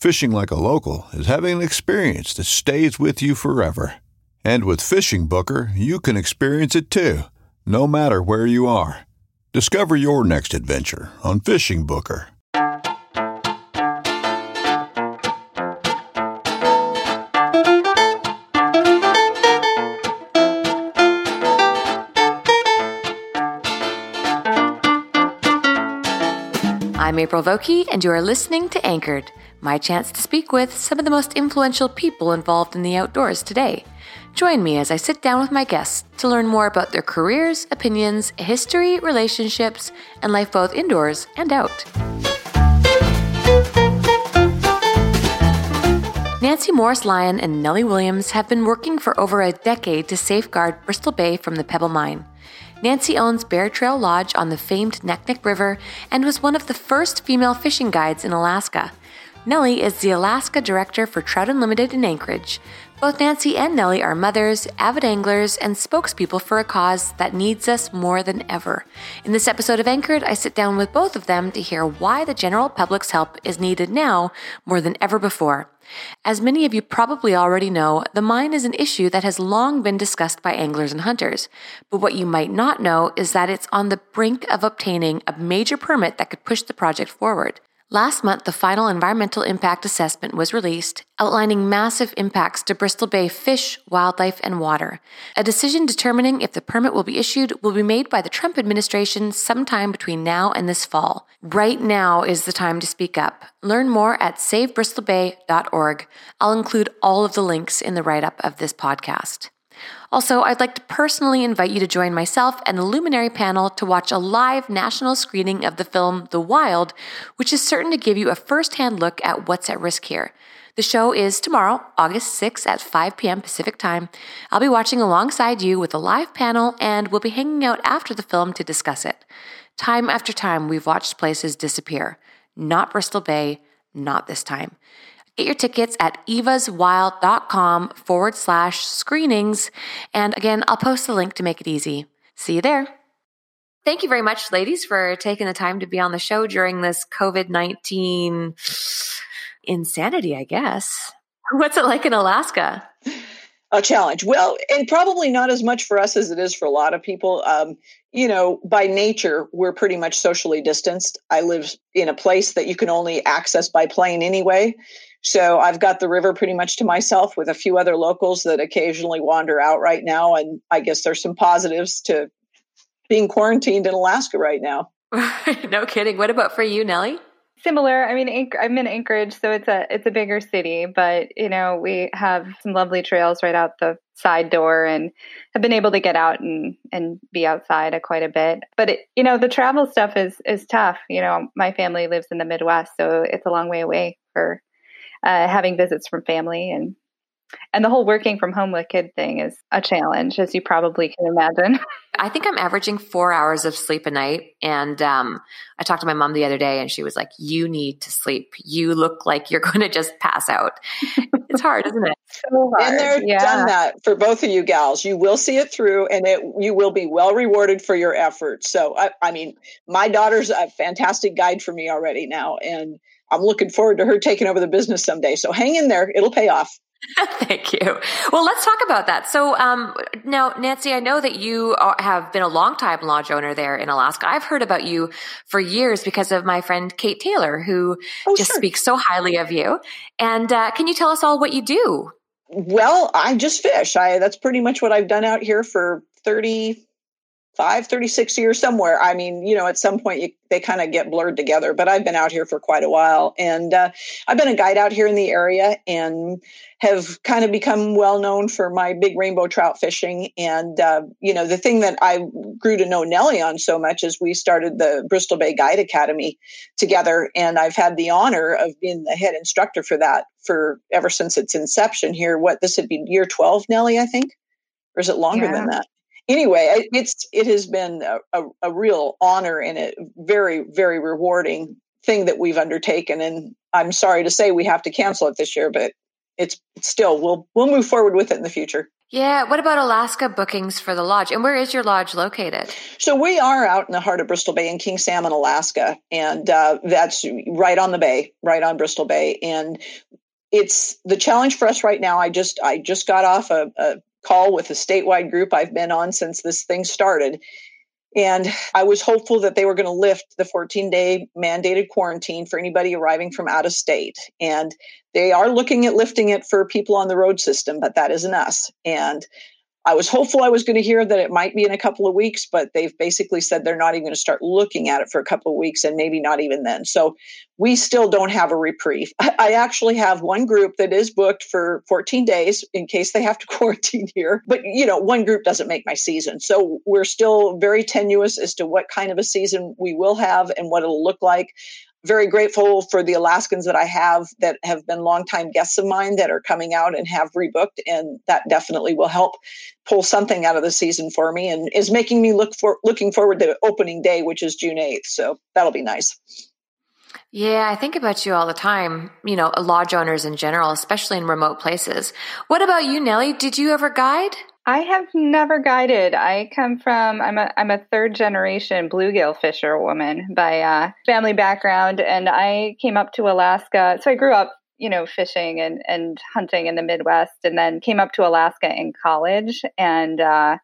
Fishing like a local is having an experience that stays with you forever. And with Fishing Booker, you can experience it too, no matter where you are. Discover your next adventure on Fishing Booker. I'm April Vokey, and you are listening to Anchored, my chance to speak with some of the most influential people involved in the outdoors today. Join me as I sit down with my guests to learn more about their careers, opinions, history, relationships, and life both indoors and out. Nancy Morris Lyon and Nellie Williams have been working for over a decade to safeguard Bristol Bay from the Pebble Mine. Nancy owns Bear Trail Lodge on the famed Naknek River and was one of the first female fishing guides in Alaska. Nellie is the Alaska Director for Trout Unlimited in Anchorage. Both Nancy and Nellie are mothers, avid anglers, and spokespeople for a cause that needs us more than ever. In this episode of Anchored, I sit down with both of them to hear why the general public's help is needed now more than ever before. As many of you probably already know, the mine is an issue that has long been discussed by anglers and hunters. But what you might not know is that it's on the brink of obtaining a major permit that could push the project forward. Last month, the final environmental impact assessment was released, outlining massive impacts to Bristol Bay fish, wildlife, and water. A decision determining if the permit will be issued will be made by the Trump administration sometime between now and this fall. Right now is the time to speak up. Learn more at savebristolbay.org. I'll include all of the links in the write up of this podcast. Also, I'd like to personally invite you to join myself and the Luminary panel to watch a live national screening of the film The Wild, which is certain to give you a first hand look at what's at risk here. The show is tomorrow, August 6th at 5 p.m. Pacific Time. I'll be watching alongside you with a live panel, and we'll be hanging out after the film to discuss it. Time after time, we've watched places disappear. Not Bristol Bay, not this time. Get your tickets at evaswild.com forward slash screenings. And again, I'll post the link to make it easy. See you there. Thank you very much, ladies, for taking the time to be on the show during this COVID 19 insanity, I guess. What's it like in Alaska? a challenge. Well, and probably not as much for us as it is for a lot of people. Um, you know, by nature, we're pretty much socially distanced. I live in a place that you can only access by plane anyway. So I've got the river pretty much to myself with a few other locals that occasionally wander out right now. And I guess there's some positives to being quarantined in Alaska right now. no kidding. What about for you, Nellie? Similar. I mean, I'm in Anchorage, so it's a it's a bigger city, but you know we have some lovely trails right out the side door, and have been able to get out and and be outside a quite a bit. But it, you know, the travel stuff is is tough. You know, my family lives in the Midwest, so it's a long way away for uh, having visits from family and and the whole working from home with kid thing is a challenge, as you probably can imagine. I think I'm averaging four hours of sleep a night. And um, I talked to my mom the other day, and she was like, You need to sleep. You look like you're going to just pass out. it's hard, isn't it? So hard. And they're yeah. done that for both of you gals. You will see it through, and it you will be well rewarded for your efforts. So, I, I mean, my daughter's a fantastic guide for me already now, and I'm looking forward to her taking over the business someday. So, hang in there; it'll pay off. Thank you. Well, let's talk about that. So, um, now, Nancy, I know that you are, have been a longtime lodge owner there in Alaska. I've heard about you for years because of my friend Kate Taylor, who Oh, just sure. speaks so highly of you. And uh, can you tell us all what you do? Well, I just fish. I that's pretty much what I've done out here for 35, 36 years somewhere. I mean, you know, at some point you, they kind of get blurred together, but I've been out here for quite a while and uh, I've been a guide out here in the area and have kind of become well known for my big rainbow trout fishing. And, uh, you know, the thing that I grew to know Nellie on so much is we started the Bristol Bay Guide Academy together. And I've had the honor of being the head instructor for that for ever since its inception here. What this would be year 12, Nellie, I think, or is it longer Yeah. than that? Anyway, it- it's it has been a, a, a real honor and a very very rewarding thing that we've undertaken. And I'm sorry to say we have to cancel it this year, but it's still we'll we'll move forward with it in the future. Yeah. What about Alaska bookings for the lodge? And where is your lodge located? So we are out in the heart of Bristol Bay in King Salmon, Alaska, and uh, that's right on the bay, right on Bristol Bay. And it's the challenge for us right now. I just I just got off a, a call with a statewide group I've been on since this thing started. And I was hopeful that they were going to lift the 14 day mandated quarantine for anybody arriving from out of state. And they are looking at lifting it for people on the road system, but that isn't us. And I was hopeful I was going to hear that it might be in a couple of weeks, but they've basically said they're not even going to start looking at it for a couple of weeks and maybe not even then. So we still don't have a reprieve. I actually have one group that is booked for 14 days in case they have to quarantine here. But, you know, one group doesn't make my season. So we're still very tenuous as to what kind of a season we will have and what it'll look like very grateful for the Alaskans that I have that have been longtime guests of mine that are coming out and have rebooked, and that definitely will help pull something out of the season for me, and is making me look for looking forward to opening day, which is June eighth. So that'll be nice. Yeah, I think about you all the time, you know, lodge owners in general, especially in remote places. What about you, Nellie? Did you ever guide? I have never guided. I come from I'm a I'm a third generation bluegill fisher woman by uh, family background, and I came up to Alaska. So I grew up, you know, fishing and and hunting in the Midwest, and then came up to Alaska in college and uh,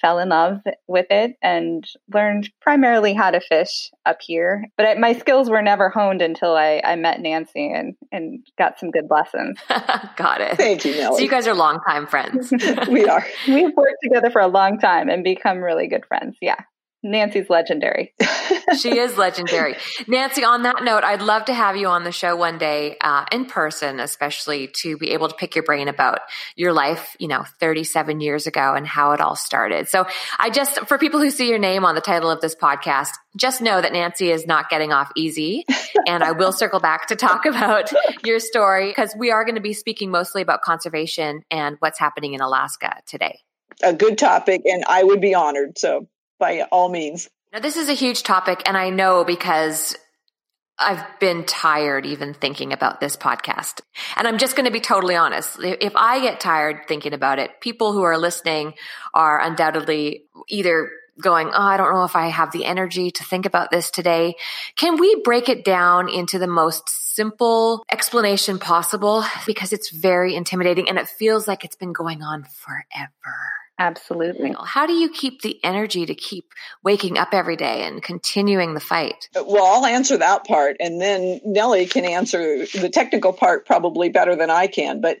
fell in love with it and learned primarily how to fish up here. But I, my skills were never honed until I, I met Nancy and and got some good lessons. Got it. Thank you, So you guys are longtime friends. we are. We've worked together for a long time and become really good friends. Yeah. Nancy's legendary. she is legendary. Nancy, on that note, I'd love to have you on the show one day uh, in person, especially to be able to pick your brain about your life, you know, 37 years ago and how it all started. So I just, for people who see your name on the title of this podcast, just know that Nancy is not getting off easy. and I will circle back to talk about your story because we are going to be speaking mostly about conservation and what's happening in Alaska today. A good topic, and I would be honored. So by all means. Now, this is a huge topic, and I know because I've been tired even thinking about this podcast. And I'm just going to be totally honest. If I get tired thinking about it, people who are listening are undoubtedly either going, Oh, I don't know if I have the energy to think about this today. Can we break it down into the most simple explanation possible? Because it's very intimidating and it feels like it's been going on forever. Absolutely. How do you keep the energy to keep waking up every day and continuing the fight? Uh, well, I'll answer that part, and then Nellie can answer the technical part probably better than I can. But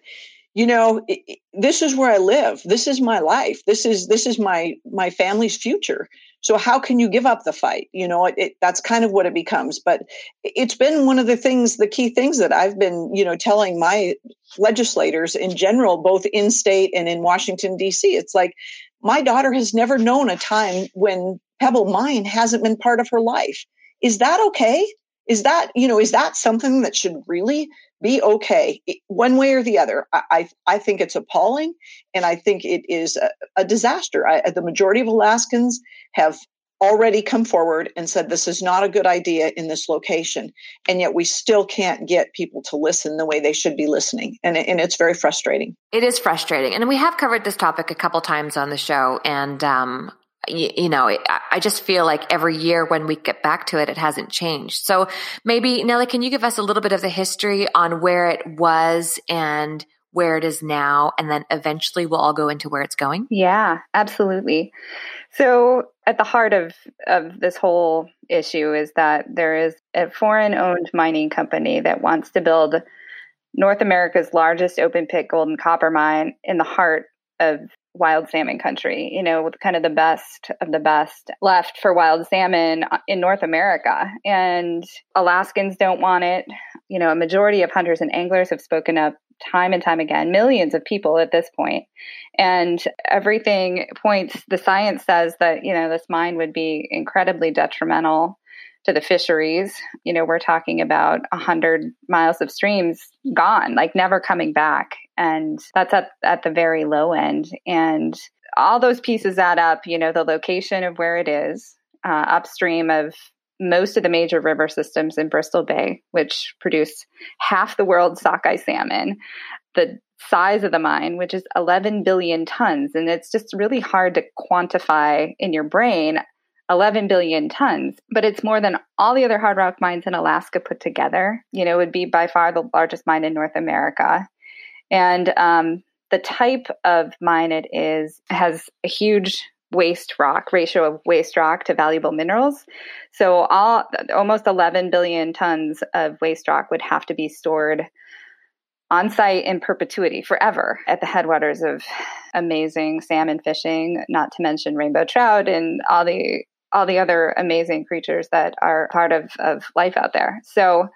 you know, it, it, this is where I live. This is my life. This is this is my my family's future. So how can you give up the fight? You know, it, it, that's kind of what it becomes. But it's been one of the things, the key things that I've been, you know, telling my legislators in general, both in state and in Washington D.C. It's like my daughter has never known a time when Pebble Mine hasn't been part of her life. Is that okay? Is that you know is that something that should really be okay one way or the other? I i, I think it's appalling and i think it is a, a disaster. I, the majority of alaskans have already come forward and said this is not a good idea in this location and yet we still can't get people to listen the way they should be listening and, and it's very frustrating. It is frustrating and we have covered this topic a couple times on the show and um, you, know i just feel like every year when we get back to it it hasn't changed. So maybe nellie can you give us a little bit of the history on where it was and where it is now and then eventually we'll all go into where it's going? Yeah absolutely. So, at the heart of, of this whole issue is that there is a foreign owned mining company that wants to build North America's largest open pit gold and copper mine in the heart of wild salmon country, you know, with kind of the best of the best left for wild salmon uh, in North America. And Alaskans don't want it. You know, a majority of hunters and anglers have spoken up time and time again, millions of people at this point. And everything points, the science says that, you know, this mine would be incredibly detrimental to the fisheries. You know, we're talking about 100 miles of streams gone, like never coming back. And that's at, at the very low end. And all those pieces add up, you know, the location of where it is, uh, upstream of most of the major river systems in Bristol Bay, which produce half the world's sockeye salmon, the size of the mine, which is 11 billion tons. And it's just really hard to quantify in your brain 11 billion tons, but it's more than all the other hard rock mines in Alaska put together. You know, would be by far the largest mine in North America. And um, the type of mine it is has a huge waste rock ratio of waste rock to valuable minerals. So all almost 11 billion tons of waste rock would have to be stored on site in perpetuity forever at the headwaters of amazing salmon fishing, not to mention rainbow trout and all the all the other amazing creatures that are part of, of life out there. So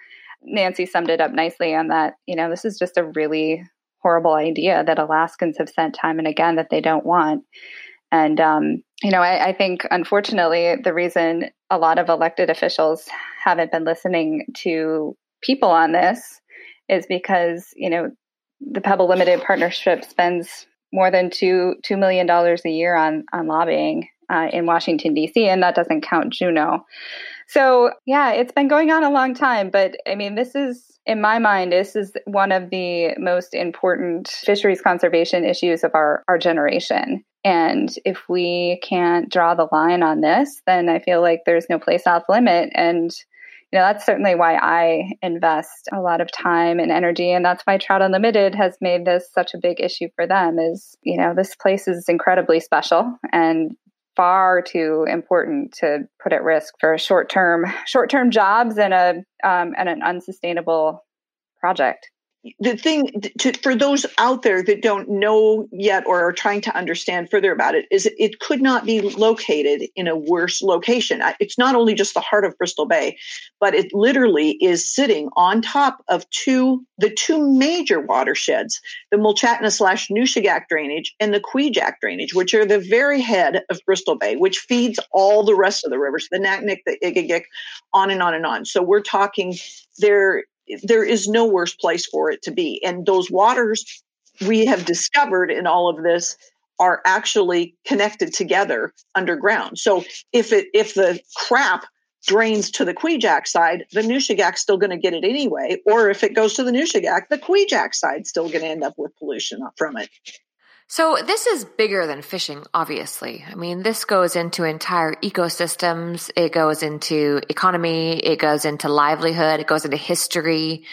Nancy summed it up nicely on that, you know, this is just a really horrible idea that Alaskans have sent time and again that they don't want. And, um, you know, I, I, think unfortunately, the reason a lot of elected officials haven't been listening to people on this is because, you know, the Pebble Limited Partnership spends more than two two million dollars a year on on lobbying uh, in Washington D.C., and that doesn't count Juneau. So yeah, it's been going on a long time, but I mean, this is in my mind, this is one of the most important fisheries conservation issues of our our generation. And if we can't draw the line on this, then I feel like there's no place off limit. And, you know, that's certainly why I invest a lot of time and energy. And that's why Trout Unlimited has made this such a big issue for them is, you know, this place is incredibly special and far too important to put at risk for short term short term jobs and a um, and an unsustainable project the thing to, for those out there that don't know yet or are trying to understand further about it is it could not be located in a worse location. It's not only just the heart of Bristol Bay, but it literally is sitting on top of two the two major watersheds, the Mulchatna slash Nushagak drainage and the Kvichak drainage, which are the very head of Bristol Bay, which feeds all the rest of the rivers, the Naknek, the Egegik, on and on and on. So we're talking there there is no worse place for it to be. And those waters we have discovered in all of this are actually connected together underground. So if it if the crap drains to the Kvichak side, the Nushagak's still going to get it anyway. Or if it goes to the Nushagak, the Kvichak side's still going to end up with pollution from it. So this is bigger than fishing, obviously. I mean, this goes into entire ecosystems. It goes into economy. It goes into livelihood. It goes into history.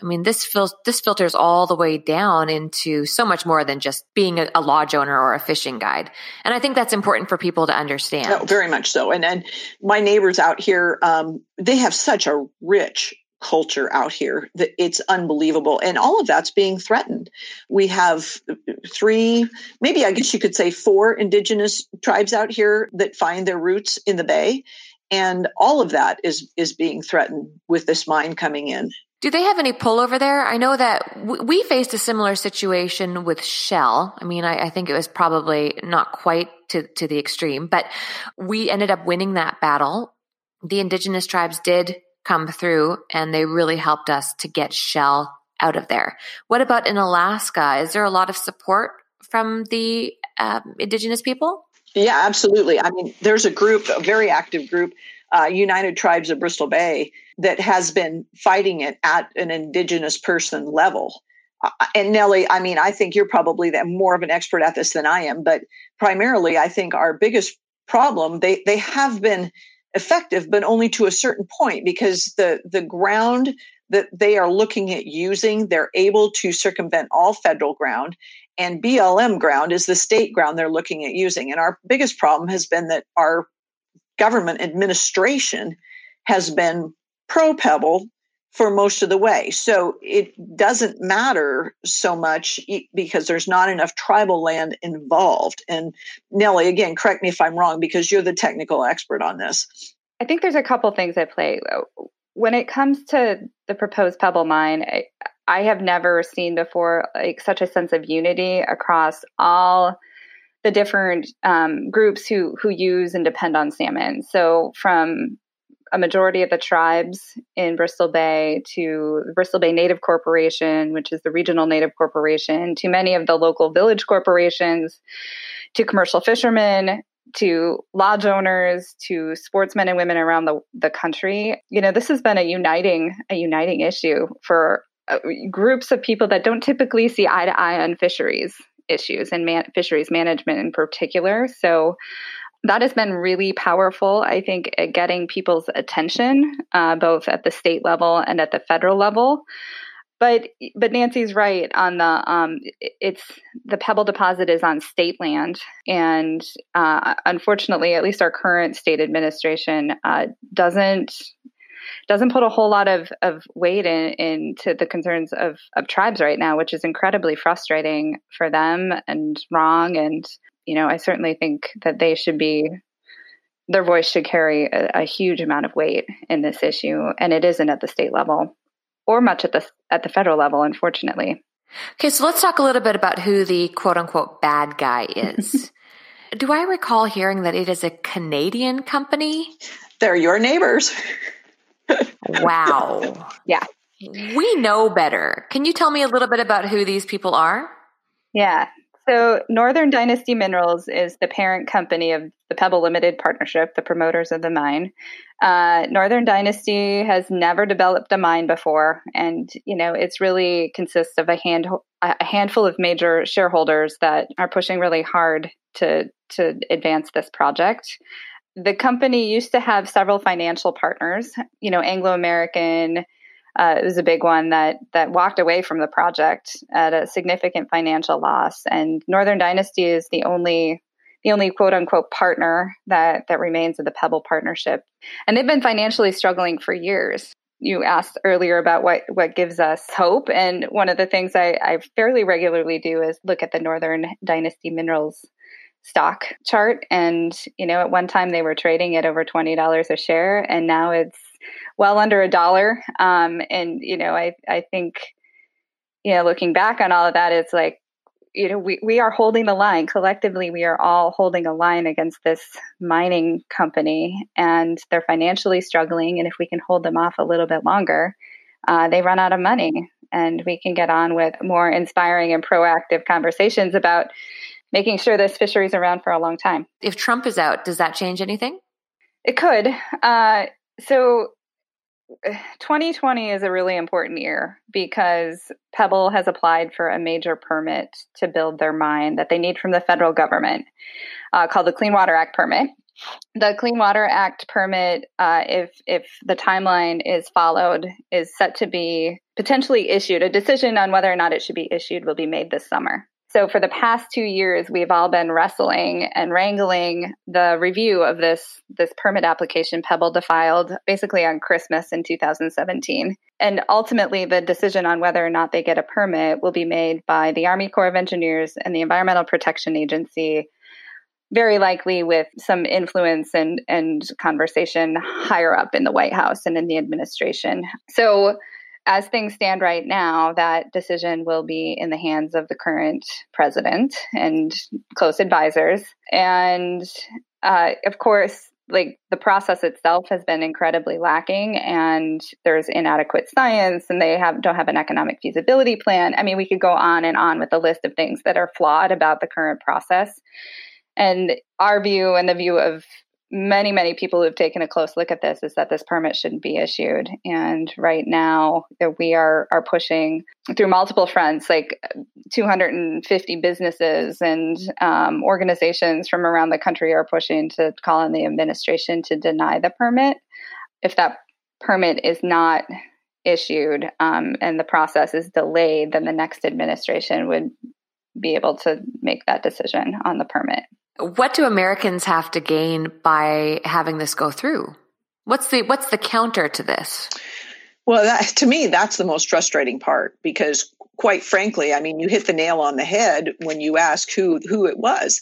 I mean, this fil- this filters all the way down into so much more than just being a, a lodge owner or a fishing guide. And I think that's important for people to understand. Very much so. And and my neighbors out here, um, they have such a rich culture out here it's unbelievable and all of that's being threatened we have three maybe i guess you could say four indigenous tribes out here that find their roots in the bay and all of that is is being threatened with this mine coming in do they have any pull over there? I know that we faced a similar situation with Shell. I mean, I, I, think it was probably not quite to, to the extreme, but we ended up winning that battle. The indigenous tribes did come through and they really helped us to get shell out of there. What about in Alaska? Is there a lot of support from the um, indigenous people? Yeah, absolutely. I mean, there's a group, a very active group, uh, United Tribes of Bristol Bay, that has been fighting it at an indigenous person level. Uh, and Nellie, I mean, I think you're probably that more of an expert at this than I am, but primarily, I think our biggest problem they they have been effective, but only to a certain point because the the ground that they are looking at using, they're able to circumvent all federal ground. And BLM ground is the state ground they're looking at using. And our biggest problem has been that our government administration has been pro Pebble for most of the way. So it doesn't matter so much because there's not enough tribal land involved. And Nellie, again, correct me if I'm wrong because you're the technical expert on this. I think there's a couple things at play. When it comes to the proposed Pebble mine, I, I have never seen before like such a sense of unity across all the different um, groups who who use and depend on salmon. So from a majority of the tribes in Bristol Bay to the Bristol Bay Native Corporation, which is the regional native corporation, to many of the local village corporations, to commercial fishermen, to lodge owners, to sportsmen and women around the, the country. You know, this has been a uniting a uniting issue for uh, groups of people that don't typically see eye to eye on fisheries issues and man- fisheries management in particular. So that has been really powerful, I think, at getting people's attention, uh, both at the state level and at the federal level. But but Nancy's right on the um, it's the Pebble deposit is on state land, and uh, unfortunately, at least our current state administration uh, doesn't doesn't put a whole lot of, of weight in, into the concerns of, of tribes right now, which is incredibly frustrating for them and wrong. And you know, I certainly think that they should be their voice should carry a, a, huge amount of weight in this issue, and it isn't at the state level or much at the at the federal level, unfortunately. Okay, so let's talk a little bit about who the quote unquote bad guy is. Do I recall hearing that it is a Canadian company? They're your neighbors. wow. Yeah. We know better. Can you tell me a little bit about who these people are? Yeah. So, Northern Dynasty Minerals is the parent company of the Pebble Limited Partnership, the promoters of the mine. Uh, Northern Dynasty has never developed a mine before, and you know it's really consists of a hand a handful of major shareholders that are pushing really hard to to advance this project. The company used to have several financial partners, you know, Anglo American, uh, it was a big one that that walked away from the project at a significant financial loss. And Northern Dynasty is the only the only quote unquote partner that that remains of the Pebble partnership, and they've been financially struggling for years. You asked earlier about what what gives us hope, and one of the things I, I fairly regularly do is look at the Northern Dynasty Minerals stock chart and you know at one time they were trading at over $20 a share and now it's well under a dollar. Um, and you know, I I think you know, looking back on all of that, it's like you know we, we are holding the line. Collectively we are all holding a line against this mining company and they're financially struggling. And if we can hold them off a little bit longer uh, they run out of money. And we can get on with more inspiring and proactive conversations about making sure this fishery is around for a long time. If trump is out does that change anything? It could. Uh, so 2020 is a really important year because Pebble has applied for a major permit to build their mine that they need from the federal government uh, called the Clean Water Act permit. The Clean Water Act permit, uh, if if the timeline is followed, is set to be potentially issued. A decision on whether or not it should be issued will be made this summer. So for the past two years, we've all been wrestling and wrangling the review of this this permit application Pebble defiled basically on Christmas in 2017. And ultimately, the decision on whether or not they get a permit will be made by the Army Corps of Engineers and the Environmental Protection Agency, very likely with some influence and, and conversation higher up in the White House and in the administration. So as things stand right now, that decision will be in the hands of the current president and close advisors. And uh, of course, like the process itself has been incredibly lacking and there's inadequate science and they have don't have an economic feasibility plan. I mean, we could go on and on with a list of things that are flawed about the current process. And our view and the view of many, many people who have taken a close look at this is that this permit shouldn't be issued. And right now, we are are pushing through multiple fronts, like 250 businesses and um, organizations from around the country are pushing to call on the administration to deny the permit. If that permit is not issued um, and the process is delayed, then the next administration would be able to make that decision on the permit. What do Americans have to gain by having this go through? What's the what's the counter to this? Well, that, to me, that's the most frustrating part because, quite frankly, I mean, you hit the nail on the head when you ask who who it was.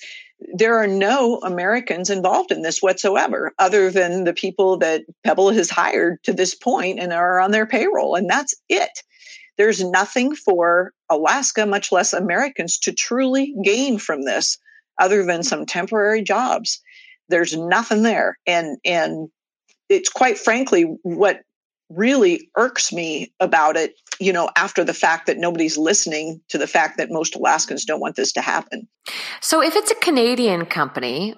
There are no Americans involved in this whatsoever, other than the people that Pebble has hired to this point and are on their payroll, and that's it. There's nothing for Alaska, much less Americans, to truly gain from this other than some temporary jobs. There's nothing there. And and it's quite frankly what really irks me about it, you know, after the fact that nobody's listening to the fact that most Alaskans don't want this to happen. So if it's a Canadian company,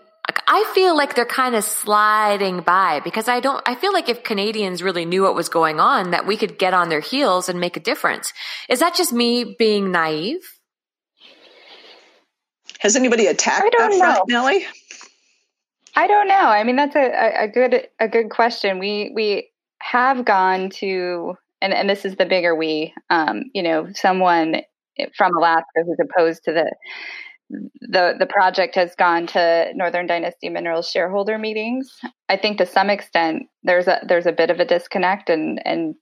I feel like they're kind of sliding by because I don't, I feel like if Canadians really knew what was going on, that we could get on their heels and make a difference. Is that just me being naive? Has anybody attacked that front, Nellie? I don't know. I mean, that's a, a good a good question. We we have gone to, and and this is the bigger we. Um, you know, someone from Alaska who's opposed to the the the project has gone to Northern Dynasty Minerals shareholder meetings. I think to some extent there's a there's a bit of a disconnect, and and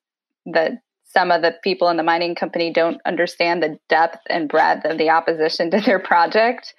the some of the people in the mining company don't understand the depth and breadth of the opposition to their project.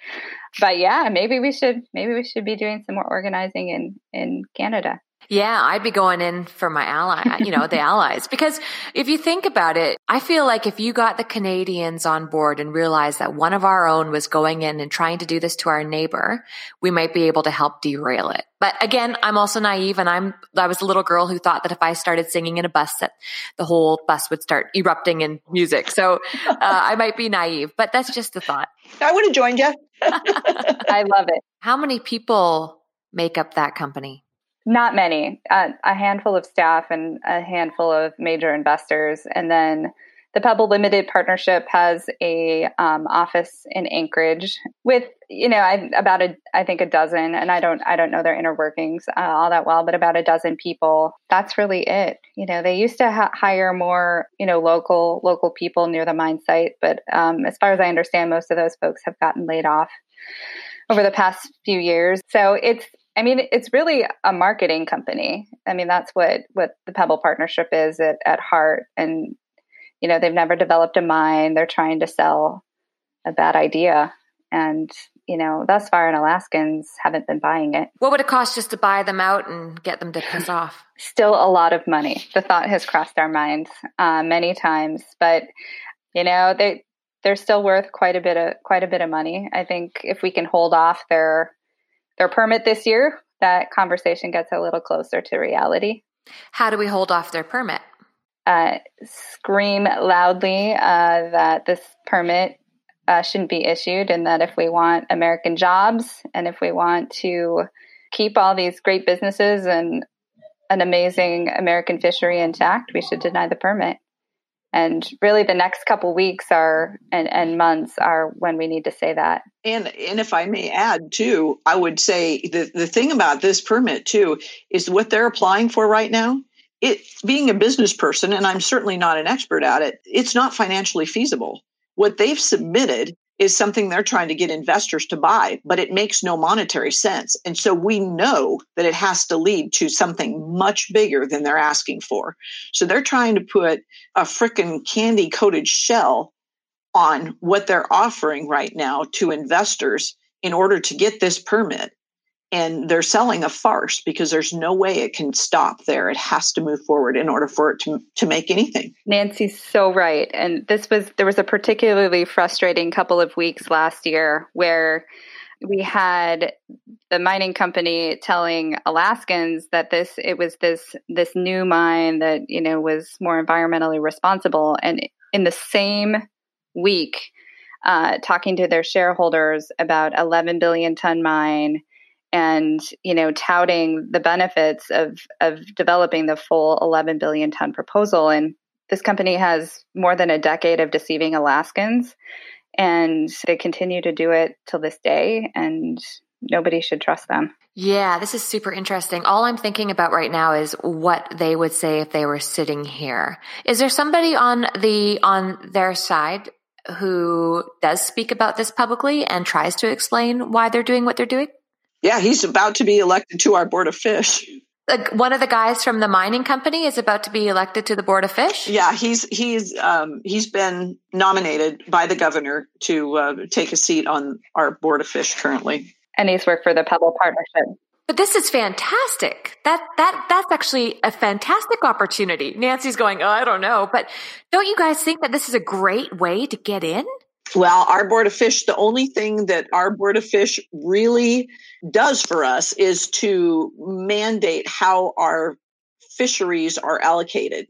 But yeah, maybe we should maybe we should be doing some more organizing in in Canada. Yeah, I'd be going in for my ally, you know, the allies. Because if you think about it, I feel like if you got the Canadians on board and realized that one of our own was going in and trying to do this to our neighbor, we might be able to help derail it. But again, I'm also naive and I'm, I was a little girl who thought that if I started singing in a bus that the whole bus would start erupting in music. So uh, I might be naive, but that's just a thought. I would have joined you. I love it. How many people make up that company? Not many, uh, a handful of staff and a handful of major investors. And then the Pebble Limited Partnership has a um, office in Anchorage with, you know, I, about a, I think a dozen, and I don't, I don't know their inner workings uh, all that well, but about a dozen people. That's really it. You know, they used to ha- hire more, you know, local, local people near the mine site, but um, as far as I understand, most of those folks have gotten laid off over the past few years. So it's I mean, it's really a marketing company. I mean, that's what what the Pebble partnership is at, at heart. And you know, they've never developed a mine. They're trying to sell a bad idea. And you know, thus far, and Alaskans haven't been buying it. What would it cost just to buy them out and get them to piss off? Still a lot of money. The thought has crossed our minds uh, many times, but you know, they they're still worth quite a bit of quite a bit of money. I think if we can hold off their their permit this year, that conversation gets a little closer to reality. How do we hold off their permit? Uh, scream loudly uh, that this permit uh, shouldn't be issued, and that if we want American jobs and if we want to keep all these great businesses and an amazing American fishery intact, we should deny the permit and really the next couple weeks are and, and months are when we need to say that. And and if i may add too i would say the, the thing about this permit too is what they're applying for right now. It being a business person and i'm certainly not an expert at it it's not financially feasible. What they've submitted is something they're trying to get investors to buy, but it makes no monetary sense. And so we know that it has to lead to something much bigger than they're asking for. So they're trying to put a freaking candy coated shell on what they're offering right now to investors in order to get this permit and they're selling a farce because there's no way it can stop there. It has to move forward in order for it to, to make anything. Nancy's so right. And this was, there was a particularly frustrating couple of weeks last year where we had the mining company telling Alaskans that this it was this this new mine that you know was more environmentally responsible, and in the same week, uh, talking to their shareholders about 11 billion ton mine and you know touting the benefits of of developing the full 11 billion ton proposal and this company has more than a decade of deceiving Alaskans and they continue to do it till this day and nobody should trust them. Yeah, this is super interesting. All I'm thinking about right now is what they would say if they were sitting here. Is there somebody on the on their side who does speak about this publicly and tries to explain why they're doing what they're doing? Yeah, he's about to be elected to our board of fish. Like one of the guys from the mining company is about to be elected to the board of fish. Yeah, he's he's um, he's been nominated by the governor to uh, take a seat on our board of fish currently. And he's worked for the Pebble Partnership. But this is fantastic. That that that's actually a fantastic opportunity. Nancy's going, "Oh, I don't know." But don't you guys think that this is a great way to get in? Well, our board of fish, the only thing that our board of fish really does for us is to mandate how our fisheries are allocated.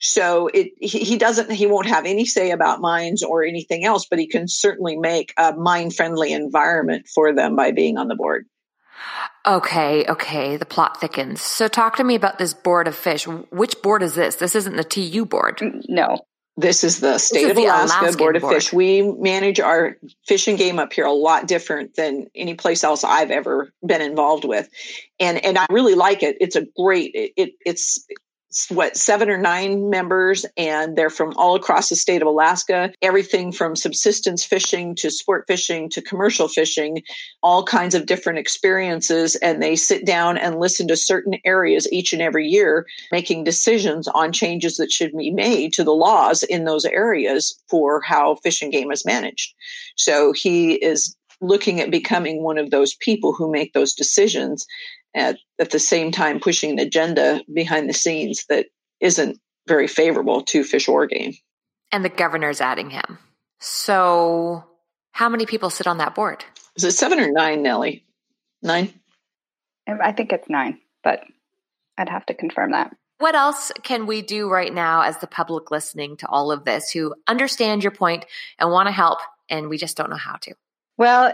So it he doesn't he won't have any say about mines or anything else, but he can certainly make a mine friendly environment for them by being on the board. Okay, okay, the plot thickens. So talk to me about this board of fish. Which board is this? This isn't the TU board. No. This is the state is of Alaska Board of board. Fish. We manage our fish and game up here a lot different than any place else I've ever been involved with, and and I really like it. It's a great. It, it it's what seven or nine members and they're from all across the state of alaska. Everything from subsistence fishing to sport fishing to commercial fishing all kinds of different experiences and they sit down and listen to certain areas each and every year making decisions on changes that should be made to the laws in those areas for how fish and game is managed. So he is looking at becoming one of those people who make those decisions at, at the same time pushing an agenda behind the scenes that isn't very favorable to fish or game. And the governor's adding him. So, how many people sit on that board? Is it seven or nine, Nellie? Nine? I think it's nine, but I'd have to confirm that. What else can we do right now as the public listening to all of this who understand your point and want to help, and we just don't know how to? Well,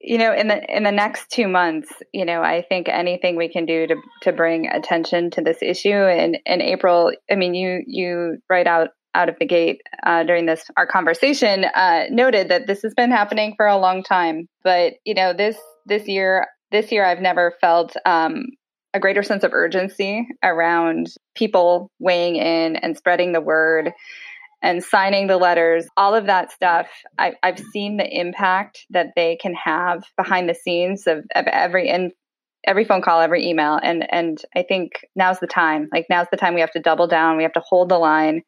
you know in the in the next two months you know i think anything we can do to to bring attention to this issue and in april i mean you you right out out of the gate uh, during this our conversation uh, noted that this has been happening for a long time. But you know this this year this year i've never felt um, a greater sense of urgency around people weighing in and spreading the word and signing the letters, all of that stuff. I, have seen the impact that they can have behind the scenes of, of every in, every phone call, every email, and and I think now's the time. Like now's the time we have to double down. We have to hold the line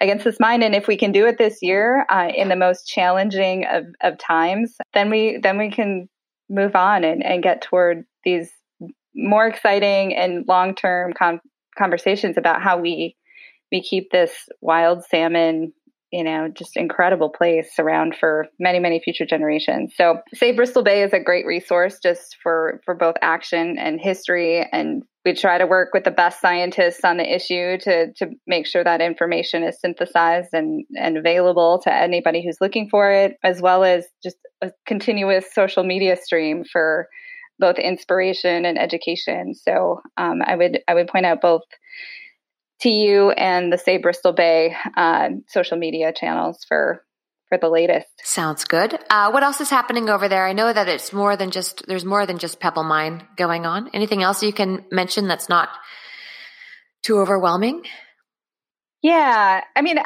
against this mine, and if we can do it this year uh, in the most challenging of, of times, then we then we can move on and, and get toward these more exciting and long term con- conversations about how we we keep this wild salmon you know, just incredible place around for many, many future generations. So Save Bristol Bay is a great resource just for, for both action and history. And we try to work with the best scientists on the issue to, to make sure that information is synthesized and, and available to anybody who's looking for it, as well as just a continuous social media stream for both inspiration and education. So um, I would I would point out both TU and the Save Bristol Bay uh, social media channels for for the latest. Sounds good. Uh, what else is happening over there? I know that it's more than just there's more than just Pebble Mine going on. Anything else you can mention that's not too overwhelming? Yeah, I mean,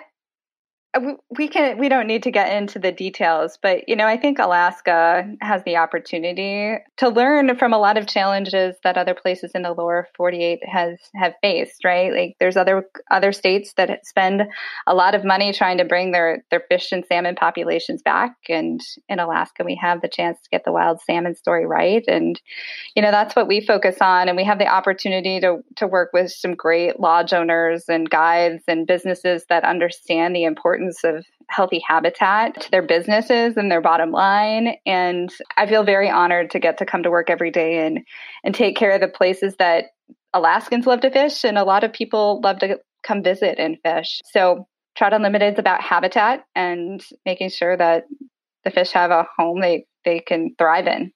Uh, we can we don't need to get into the details but you know i think alaska has the opportunity to learn from a lot of challenges that other places in the lower 48 has have faced right? Like there's other other states that spend a lot of money trying to bring their their fish and salmon populations back. And in alaska we have the chance to get the wild salmon story right. And you know that's what we focus on. And we have the opportunity to to work with some great lodge owners and guides and businesses that understand the importance importance of healthy habitat to their businesses and their bottom line. And I feel very honored to get to come to work every day and, and take care of the places that Alaskans love to fish and a lot of people love to come visit and fish. So Trout Unlimited is about habitat and making sure that the fish have a home they, they can thrive in.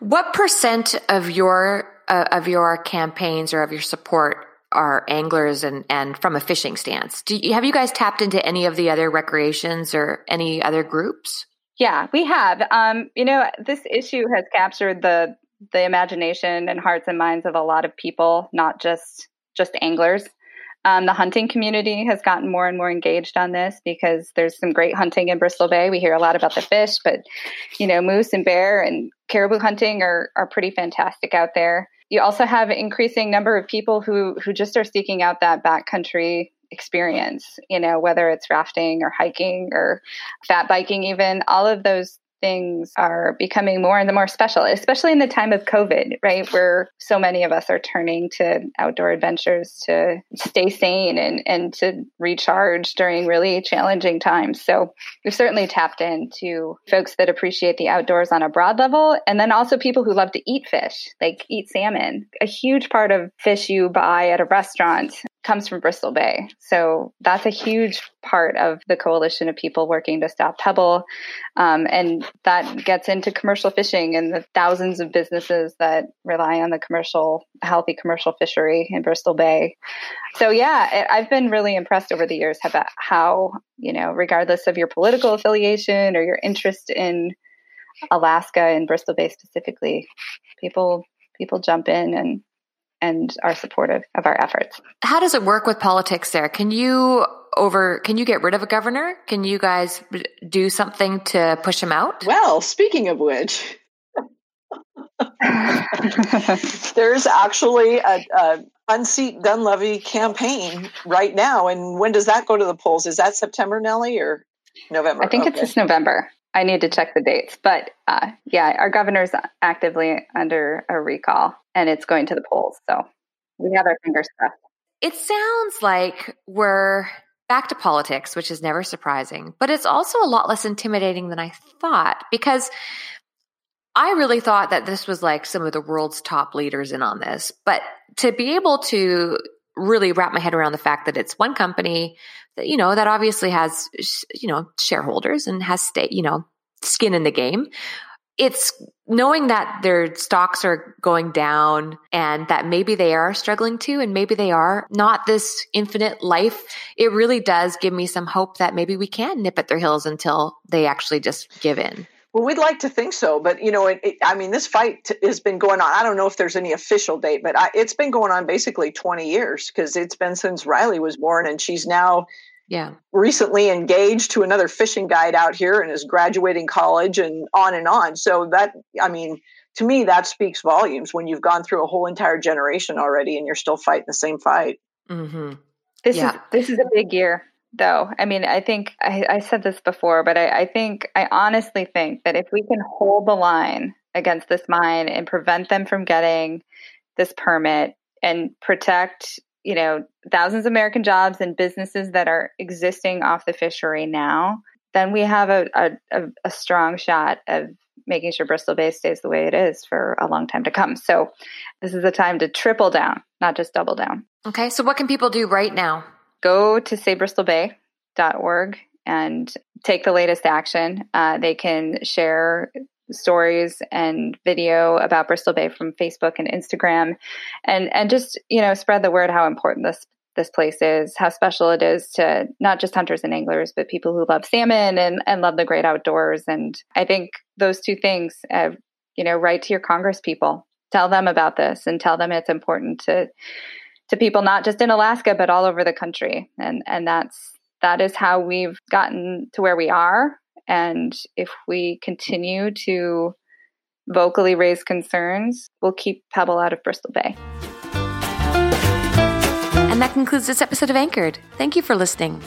What percent of your uh, of your campaigns or of your support are anglers and, and from a fishing stance. Do you, have you guys tapped into any of the other recreations or any other groups? Yeah, we have. Um, you know, this issue has captured the the imagination and hearts and minds of a lot of people, not just just anglers. Um, the hunting community has gotten more and more engaged on this because there's some great hunting in Bristol Bay. We hear a lot about the fish, but you know, moose and bear and caribou hunting are are pretty fantastic out there you also have increasing number of people who who just are seeking out that backcountry experience you know whether it's rafting or hiking or fat biking even all of those things are becoming more and more special, especially in the time of COVID, right? Where so many of us are turning to outdoor adventures to stay sane and, and to recharge during really challenging times. So we've certainly tapped into folks that appreciate the outdoors on a broad level. And then also people who love to eat fish, like eat salmon. A huge part of fish you buy at a restaurant comes from Bristol Bay. So that's a huge part of the coalition of people working to stop Pebble. Um, and that gets into commercial fishing and the thousands of businesses that rely on the commercial, healthy commercial fishery in Bristol Bay. So, yeah, I've been really impressed over the years about how, you know, regardless of your political affiliation or your interest in Alaska and Bristol Bay specifically, people people jump in and and are supportive of our efforts. How does it work with politics there? Can you over can you get rid of a governor? Can you guys do something to push him out? Well, speaking of which, there's actually a, a unseat Dunleavy campaign right now. And when does that go to the polls? Is that September, Nellie, or November? I think okay. it's this November. I need to check the dates, but uh, yeah, our governor's actively under a recall, and it's going to the polls. So we have our fingers crossed. It sounds like we're back to politics, which is never surprising, but it's also a lot less intimidating than I thought because I really thought that this was like some of the world's top leaders in on this. But to be able to really wrap my head around the fact that it's one company that, you know, that obviously has, you know, shareholders and has state, you know, skin in the game. It's knowing that their stocks are going down and that maybe they are struggling too, and maybe they are not this infinite life. It really does give me some hope that maybe we can nip at their heels until they actually just give in. Well, we'd like to think so, but you know, it, it, I mean, this fight has been going on. I don't know if there's any official date, but I, it's been going on basically 20 years because it's been since Riley was born, and she's now yeah recently engaged to another fishing guide out here and is graduating college and on and on. So that, I mean, to me, that speaks volumes when you've gone through a whole entire generation already and you're still fighting the same fight. Mm-hmm. This yeah. is this is a big year though. I mean, I think I, I said this before, but I, I think I honestly think that if we can hold the line against this mine and prevent them from getting this permit and protect, you know, thousands of American jobs and businesses that are existing off the fishery now, then we have a, a, a strong shot of making sure Bristol Bay stays the way it is for a long time to come. So this is the time to triple down, not just double down. Okay. So what can people do right now? Go to savebristolbay.org and take the latest action. Uh, they can share stories and video about Bristol Bay from Facebook and Instagram, and and just you know spread the word how important this this place is, how special it is to not just hunters and anglers, but people who love salmon and and love the great outdoors. And I think those two things, uh, you know, write to your Congress people, tell them about this, and tell them it's important to to people not just in Alaska but all over the country. And and that's that is how we've gotten to where we are. And if we continue to vocally raise concerns, we'll keep Pebble out of Bristol Bay. And that concludes this episode of Anchored. Thank you for listening.